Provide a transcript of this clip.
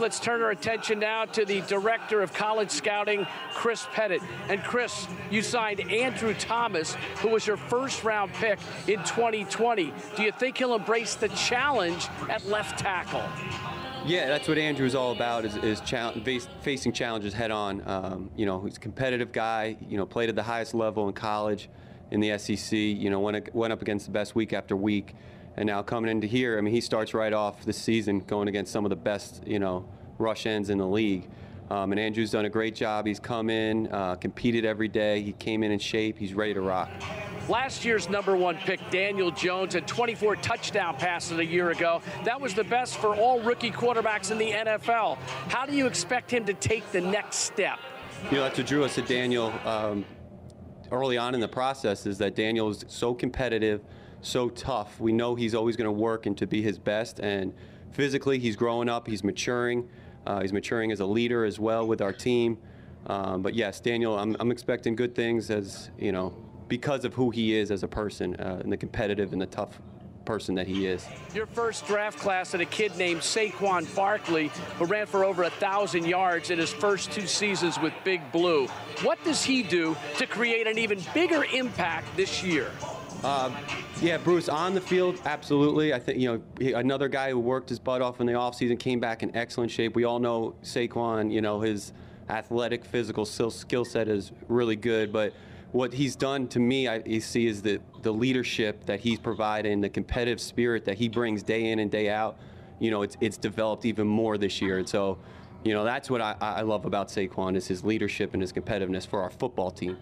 let's turn our attention now to the director of college scouting, Chris Pettit. And Chris, you signed Andrew Thomas, who was your first round pick in 2020. Do you think he'll embrace the challenge at left tackle? Yeah, that's what Andrew is all about is, is facing challenges head on. Um, you know, he's a competitive guy, you know, played at the highest level in college in the SEC, you know, went, went up against the best week after week. And now coming into here, I mean, he starts right off the season going against some of the best, you know, rush ends in the league. Um, and Andrew's done a great job. He's come in, uh, competed every day. He came in in shape. He's ready to rock. Last year's number one pick, Daniel Jones, had 24 touchdown passes a year ago. That was the best for all rookie quarterbacks in the NFL. How do you expect him to take the next step? You know, that's what drew us to Daniel um, early on in the process is that Daniel is so competitive, so tough. We know he's always going to work and to be his best. And physically, he's growing up, he's maturing. Uh, he's maturing as a leader as well with our team. Um, but yes, Daniel, I'm, I'm, expecting good things as, you know, because of who he is as a person uh, and the competitive and the tough person that he is. Your first draft class had a kid named Saquon Barkley who ran for over a thousand yards in his first two seasons with Big Blue. What does he do to create an even bigger impact this year? Uh, yeah, Bruce, on the field, absolutely. I think, you know, another guy who worked his butt off in the offseason came back in excellent shape. We all know Saquon, you know, his athletic, physical skill set is really good, but what he's done to me, I see, is the, the leadership that he's providing, the competitive spirit that he brings day in and day out. You know, it's, it's developed even more this year. And so, you know, that's what I, I love about Saquon is his leadership and his competitiveness for our football team.